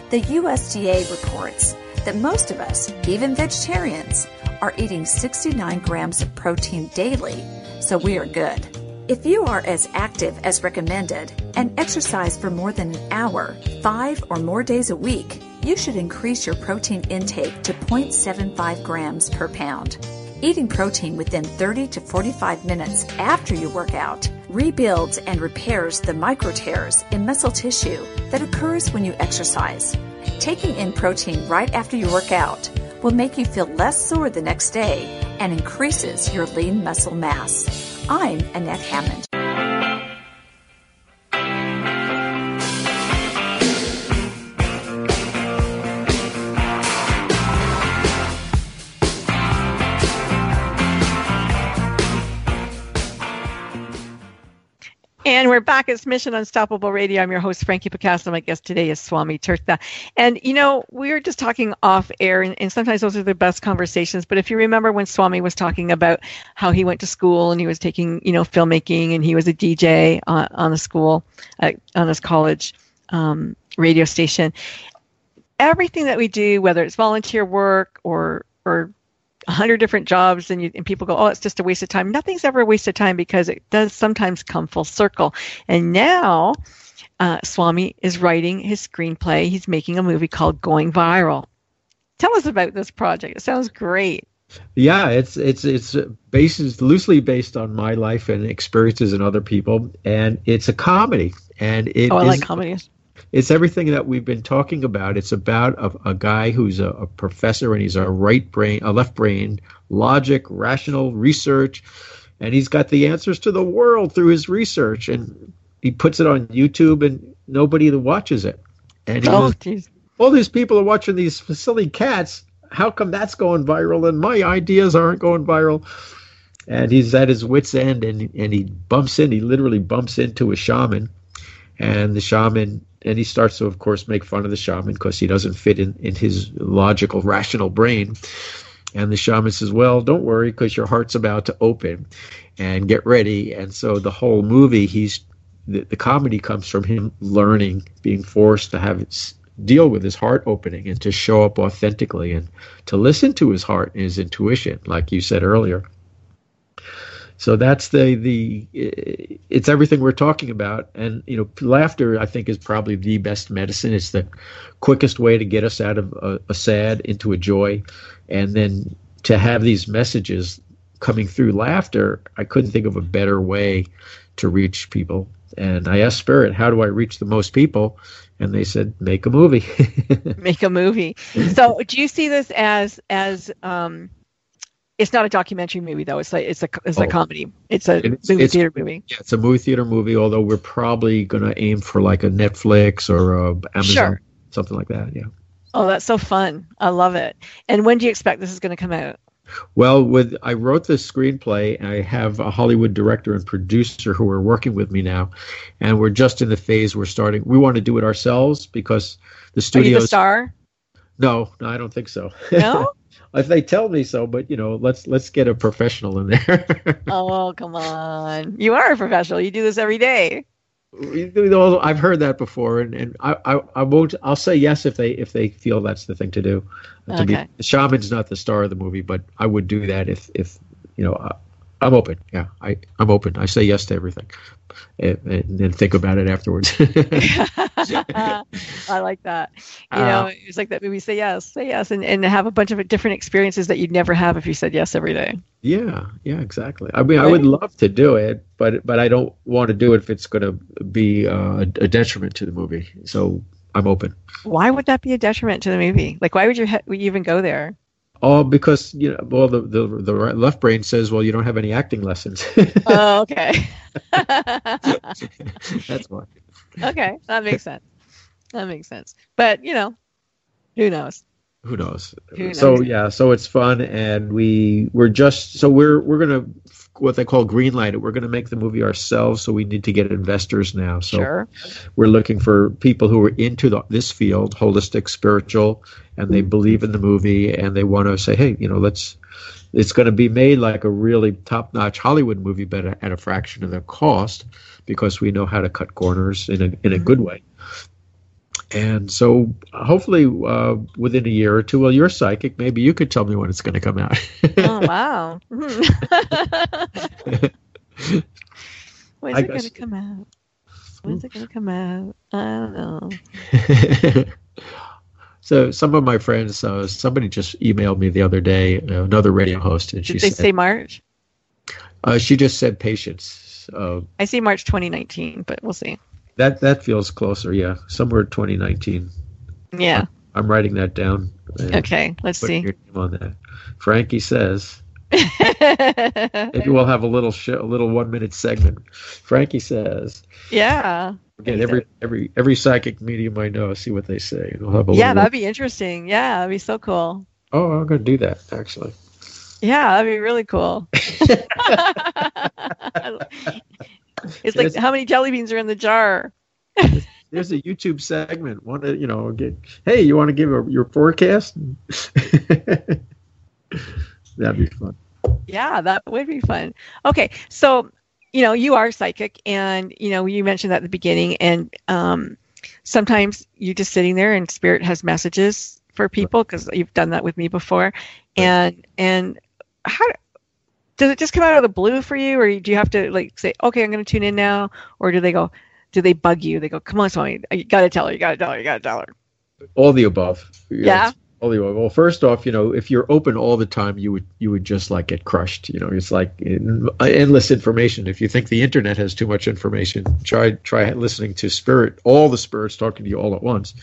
The USDA reports that most of us, even vegetarians, are eating 69 grams of protein daily, so we are good. If you are as active as recommended and exercise for more than an hour, five or more days a week, you should increase your protein intake to 0.75 grams per pound. Eating protein within 30 to 45 minutes after you work out rebuilds and repairs the micro tears in muscle tissue that occurs when you exercise. Taking in protein right after you work out will make you feel less sore the next day and increases your lean muscle mass. I'm Annette Hammond. And we're back. It's Mission Unstoppable Radio. I'm your host, Frankie Picasso. My guest today is Swami Tirtha. And, you know, we were just talking off air, and, and sometimes those are the best conversations. But if you remember when Swami was talking about how he went to school and he was taking, you know, filmmaking and he was a DJ on, on the school, uh, on his college um, radio station, everything that we do, whether it's volunteer work or, or hundred different jobs and, you, and people go, oh, it's just a waste of time. Nothing's ever a waste of time because it does sometimes come full circle. And now uh, Swami is writing his screenplay. He's making a movie called Going Viral. Tell us about this project. It sounds great. Yeah, it's it's it's based it's loosely based on my life and experiences and other people, and it's a comedy, and it oh, I is- like comedies. It's everything that we've been talking about. It's about a, a guy who's a, a professor and he's a right brain, a left brain, logic, rational research. and he's got the answers to the world through his research, and he puts it on YouTube, and nobody watches it. And Oh, goes, all these people are watching these silly cats. How come that's going viral and my ideas aren't going viral? And he's at his wits' end, and and he bumps in. He literally bumps into a shaman, and the shaman, and he starts to, of course, make fun of the shaman because he doesn't fit in in his logical, rational brain. And the shaman says, "Well, don't worry, because your heart's about to open, and get ready." And so the whole movie, he's the, the comedy comes from him learning, being forced to have deal with his heart opening and to show up authentically and to listen to his heart and his intuition, like you said earlier. So that's the the it's everything we're talking about, and you know, laughter I think is probably the best medicine. It's the quickest way to get us out of a, a sad into a joy, and then to have these messages coming through laughter. I couldn't think of a better way to reach people. And I asked Spirit, "How do I reach the most people?" And they said, "Make a movie." <laughs> make a movie. So, do you see this as as um, it's not a documentary movie though. It's like it's a it's a Oh. comedy. It's a It's- movie it's- theater movie. Yeah, it's a movie theater movie, although we're probably going to aim for like a Netflix or a Amazon, Sure. something like that. Yeah. Oh, that's so fun! I love it. And when do you expect this is going to come out? Well, with I wrote the screenplay, and I have a Hollywood director and producer who are working with me now, and we're just in the phase we're starting. We want to do it ourselves because the studio. Are you the star? No, no, I don't think so. No. <laughs> if they tell me so, but you know, let's let's get a professional in there. <laughs> oh, come on! You are a professional. You do this every day. I've heard that before, and, and I, I, I won't. I'll say yes if they if they feel that's the thing to do. To be, Okay. the shaman's not the star of the movie, but I would do that if if you know. I'm open. Yeah, I I'm open. I say yes to everything, and, and then think about it afterwards. <laughs> <laughs> I like that. You Uh, know, it's like that movie. Say yes, say yes, and, and have a bunch of different experiences that you'd never have if you said yes every day. yeah, yeah, exactly. I mean, I would love to do it, but but I don't want to do it if it's going to be uh, a detriment to the movie. So I'm open. Why would that be a detriment to the movie? Like, why would you, ha- would you even go there? Oh, because you know, well, the the the left brain says, well, you don't have any acting lessons. <laughs> oh, okay. <laughs> That's why. okay, that makes sense. That makes sense. But you know, who knows? Who knows? Who So yeah, so it's fun, and we we're just so we're we're gonna what they call greenlight it. We're gonna make the movie ourselves, so we need to get investors now. So Sure. we're looking for people who are into the, this field, holistic, spiritual, and they believe in the movie, and they want to say, hey, you know, let's. It's going to be made like a really top-notch Hollywood movie, but at a fraction of the cost, because we know how to cut corners in a in a mm-hmm. good way. And so, hopefully, uh, within a year or two, well, you're psychic. Maybe you could tell me when it's going to come out. Oh <laughs> wow. <laughs> When's I it going to come out? When's it going to come out? I don't know. <laughs> so, some of my friends, uh, somebody just emailed me the other day, uh, another radio host, and she Did they said, say March? uh, she just said patience. Uh, I see March 2019, but we'll see. That that feels closer, yeah, somewhere 2019. Yeah. I'm writing that down. Okay, let's see. Your name on that. Frankie says. <laughs> Maybe we'll have a little show, a little one minute segment. Frankie says. Yeah. Again, every every every psychic medium I know, see what they say. We'll have a Yeah, that'd be interesting. Yeah, that'd be so cool. Oh, I'm gonna do that actually. Yeah, that'd be really cool. <laughs> <laughs> it's like how many jelly beans are in the jar? <laughs> There's a YouTube segment. Want to you know get? Hey, you want to give a, your forecast? <laughs> That'd be fun. Yeah, that would be fun. Okay, so you know you are psychic, and you know you mentioned that at the beginning, and um, sometimes you're just sitting there, and spirit has messages for people because you've done that with me before, and and how does it just come out of the blue for you, or do you have to like say, okay, I'm going to tune in now, or do they go? Do they bug you? They go, come on, Swami, you got to tell her, you got to tell her, you got to tell her. All the above. Yeah. All the above. Well, first off, you know, if you're open all the time, you would you would just like get crushed. You know, it's like en- endless information. If you think the internet has too much information, try try listening to spirit. All the spirits talking to you all at once,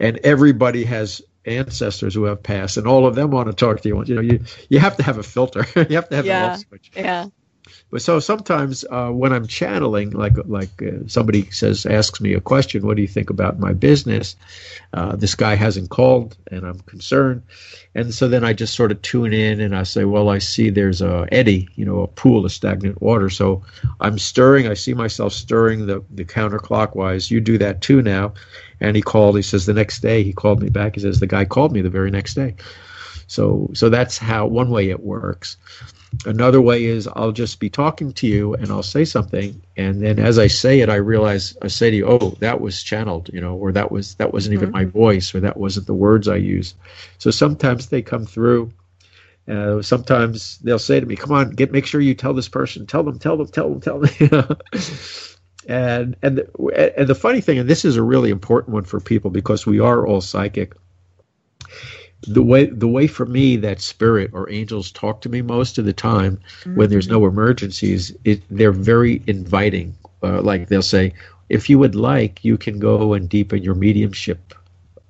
and everybody has ancestors who have passed, and all of them want to talk to you. You know, you you have to have a filter. <laughs> you have to have a Yeah, love switch. yeah. but so sometimes uh, when I'm channeling, like like uh, somebody says, asks me a question, what do you think about my business? Uh, this guy hasn't called, and I'm concerned, and so then I just sort of tune in and I say, well, I see there's a eddy, you know, a pool of stagnant water. So I'm stirring. I see myself stirring the the counterclockwise. You do that too now. And he called. He says the next day he called me back. He says the guy called me the very next day. So so that's how one way it works. Another way is I'll just be talking to you and I'll say something, and then as I say it, I realize I say to you, "Oh, that was channeled," you know, or that was that wasn't even my voice, or that wasn't the words I used. So sometimes they come through. Uh, sometimes they'll say to me, "Come on, get make sure you tell this person, tell them, tell them, tell them, tell them." <laughs> And and the, and the funny thing, and this is a really important one for people because we are all psychic the way the way for me that spirit or angels talk to me most of the time mm-hmm. when there's no emergencies it, they're very inviting uh, like they'll say if you would like you can go and deepen your mediumship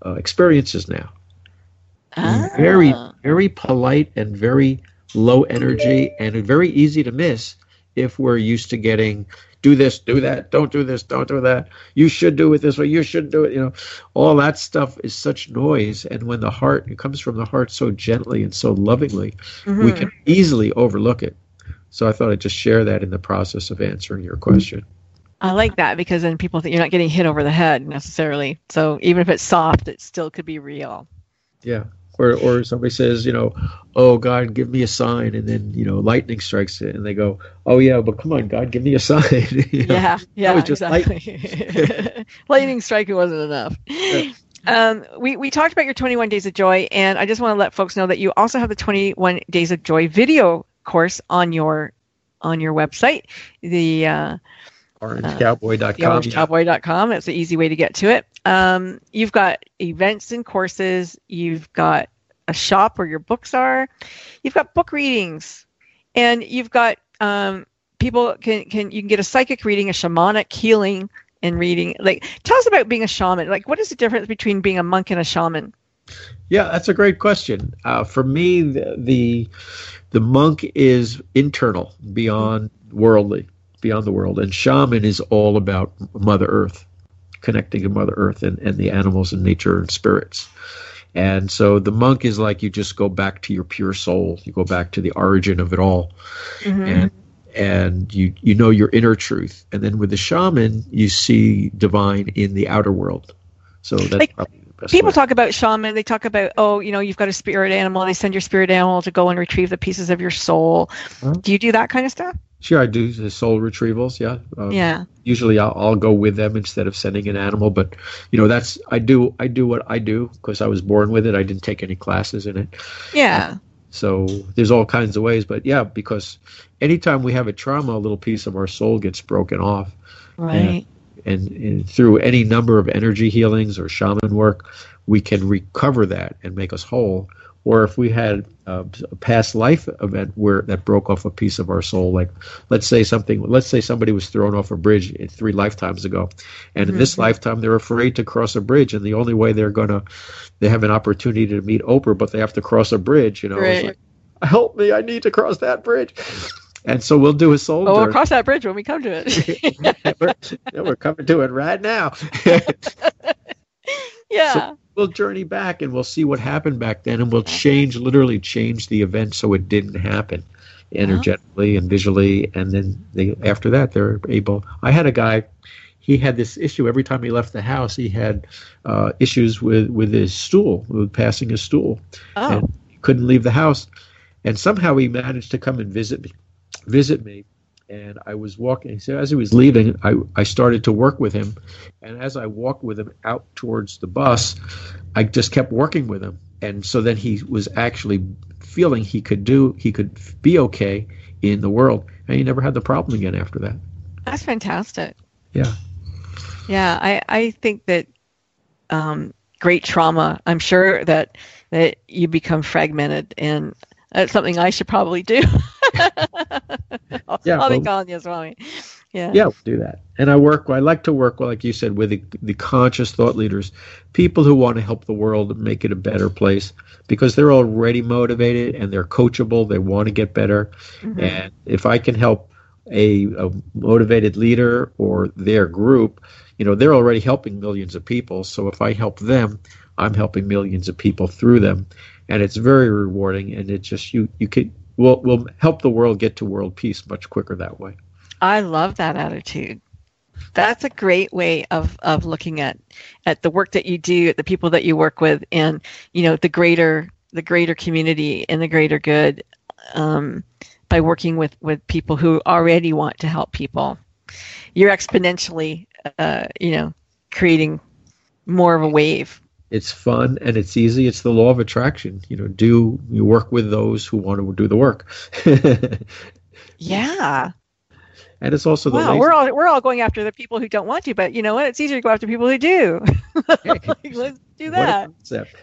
uh, experiences now Ah. very very polite and very low energy and very easy to miss if we're used to getting do this, do that, don't do this, don't do that. You should do it this way, you shouldn't do it. You know, all that stuff is such noise. And when the heart, it comes from the heart so gently and so lovingly, Mm-hmm. we can easily overlook it. So I thought I'd just share that in the process of answering your question. I like that because then people think you're not getting hit over the head necessarily. So even if it's soft, it still could be real. Yeah. Or, or somebody says, you know, oh God, give me a sign, and then you know lightning strikes it, and they go, oh yeah, but come on, God, give me a <laughs> sign. <laughs> You know, Yeah, yeah, exactly. Lightning <laughs> strike wasn't enough. Um, we, we talked about your 21 Days of Joy, and I just want to let folks know that you also have the 21 Days of Joy video course on your on your website. The uh, OrangeCowboy.com. theorangecowboy.com. It's an easy way to get to it. Um, you've got events and courses. You've got a shop where your books are. You've got book readings, and you've got um, people can can you can get a psychic reading, a shamanic healing, and reading. Like, tell us about being a shaman. Like, what is the difference between being a monk and a shaman? Yeah, that's a great question. Uh, for me, the, the the monk is internal, beyond worldly, beyond the world, and shaman is all about Mother Earth, connecting to Mother Earth and, and the animals and nature and spirits. And so the monk is like you just go back to your pure soul. You go back to the origin of it all, mm-hmm. and and you you know your inner truth. And then with the shaman, you see divine in the outer world. So that's Like, probably the best People way. talk about shaman. They talk about, oh, you know, you've got a spirit animal. They send your spirit animal to go and retrieve the pieces of your soul. Huh? Do you do that kind of stuff? Sure, I do the soul retrievals. Yeah. Um, Yeah. Usually, I'll, I'll go with them instead of sending an animal. But you know, that's I do I do what I do because I was born with it. I didn't take any classes in it. Yeah. So there's all kinds of ways. But yeah, because anytime we have a trauma, a little piece of our soul gets broken off. Right. And, and through any number of energy healings or shaman work, we can recover that and make us whole. Or if we had a past life event where that broke off a piece of our soul, like let's say something, let's say somebody was thrown off a bridge three lifetimes ago, and in this mm-hmm. lifetime they're afraid to cross a bridge, and the only way they're gonna, they have an opportunity to meet Oprah, but they have to cross a bridge. You know, Right. like, help me, I need to cross that bridge. And so we'll do a soul Oh, we'll cross that bridge when we come to it. <laughs> we're, yeah, we're coming to it right now. <laughs> yeah. we'll journey back and we'll see what happened back then, and we'll change, literally change the event so it didn't happen, energetically and visually. And then they, after that, they're able. I had a guy. He had this issue every time he left the house. He had uh, issues with with his stool, with passing his stool, Oh. and he couldn't leave the house. And somehow he managed to come and visit me, visit me. And I was walking. So as he was leaving, I, I started to work with him. And as I walked with him out towards the bus, I just kept working with him. And so then he was actually feeling he could do, he could be okay in the world. And he never had the problem again after that. That's fantastic. Yeah. Yeah, I, I think that um, great trauma. I'm sure that that you become fragmented, and that's something I should probably do. <laughs> I'll, Yeah, I'll be calling you, Swami. Yeah. Yeah, we'll do that. And I work. I like to work, like you said, with the, the conscious thought leaders, people who want to help the world make it a better place, because they're already motivated and they're coachable. They want to get better. Mm-hmm. And if I can help a, a motivated leader or their group, you know, they're already helping millions of people. So if I help them, I'm helping millions of people through them, and it's very rewarding. And it just you you could will will help the world get to world peace much quicker that way. I love that attitude. That's a great way of, of looking at, at the work that you do, at the people that you work with, and you know the greater the greater community and the greater good um, by working with, with people who already want to help people. You're exponentially, uh, you know, creating more of a wave. It's fun and it's easy. It's the law of attraction. You know, do you work with those who want to do the work? <laughs> Yeah. and it's also the Wow, lazy- we're all we're all going after the people who don't want to, but you know what? It's easier to go after people who do. <laughs> <laughs> Like, let's do what that. concept.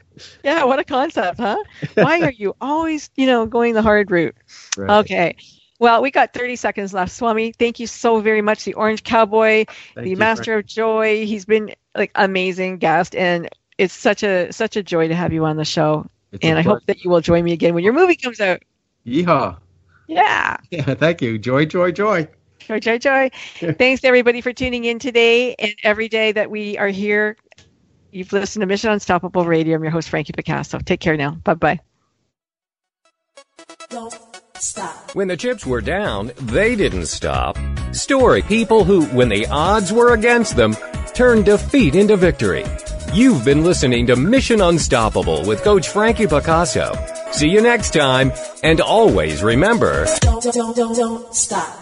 Yeah, what a concept, huh? Why are you always, you know, going the hard route? Right. Okay. Well, we got 30 seconds left. Swami, thank you so very much. The Orange Cowboy, Thank the you, Master of Joy. He's been like amazing guest, and it's such a such a joy to have you on the show. It's and I hope that you will join me again when your movie comes out. Yeehaw. Yeah. Yeah, <laughs> thank you. Joy, joy, joy. Joy, joy, joy. <laughs> Thanks everybody for tuning in today and every day that we are here. You've listened to Mission Unstoppable Radio. I'm your host, Frankie Picasso. Take care now. Bye bye. Stop. When the chips were down, they didn't stop. Story people who, when the odds were against them, turned defeat into victory. You've been listening to Mission Unstoppable with Coach Frankie Picasso. See you next time, and always remember. Don't, don't, don't, don't stop.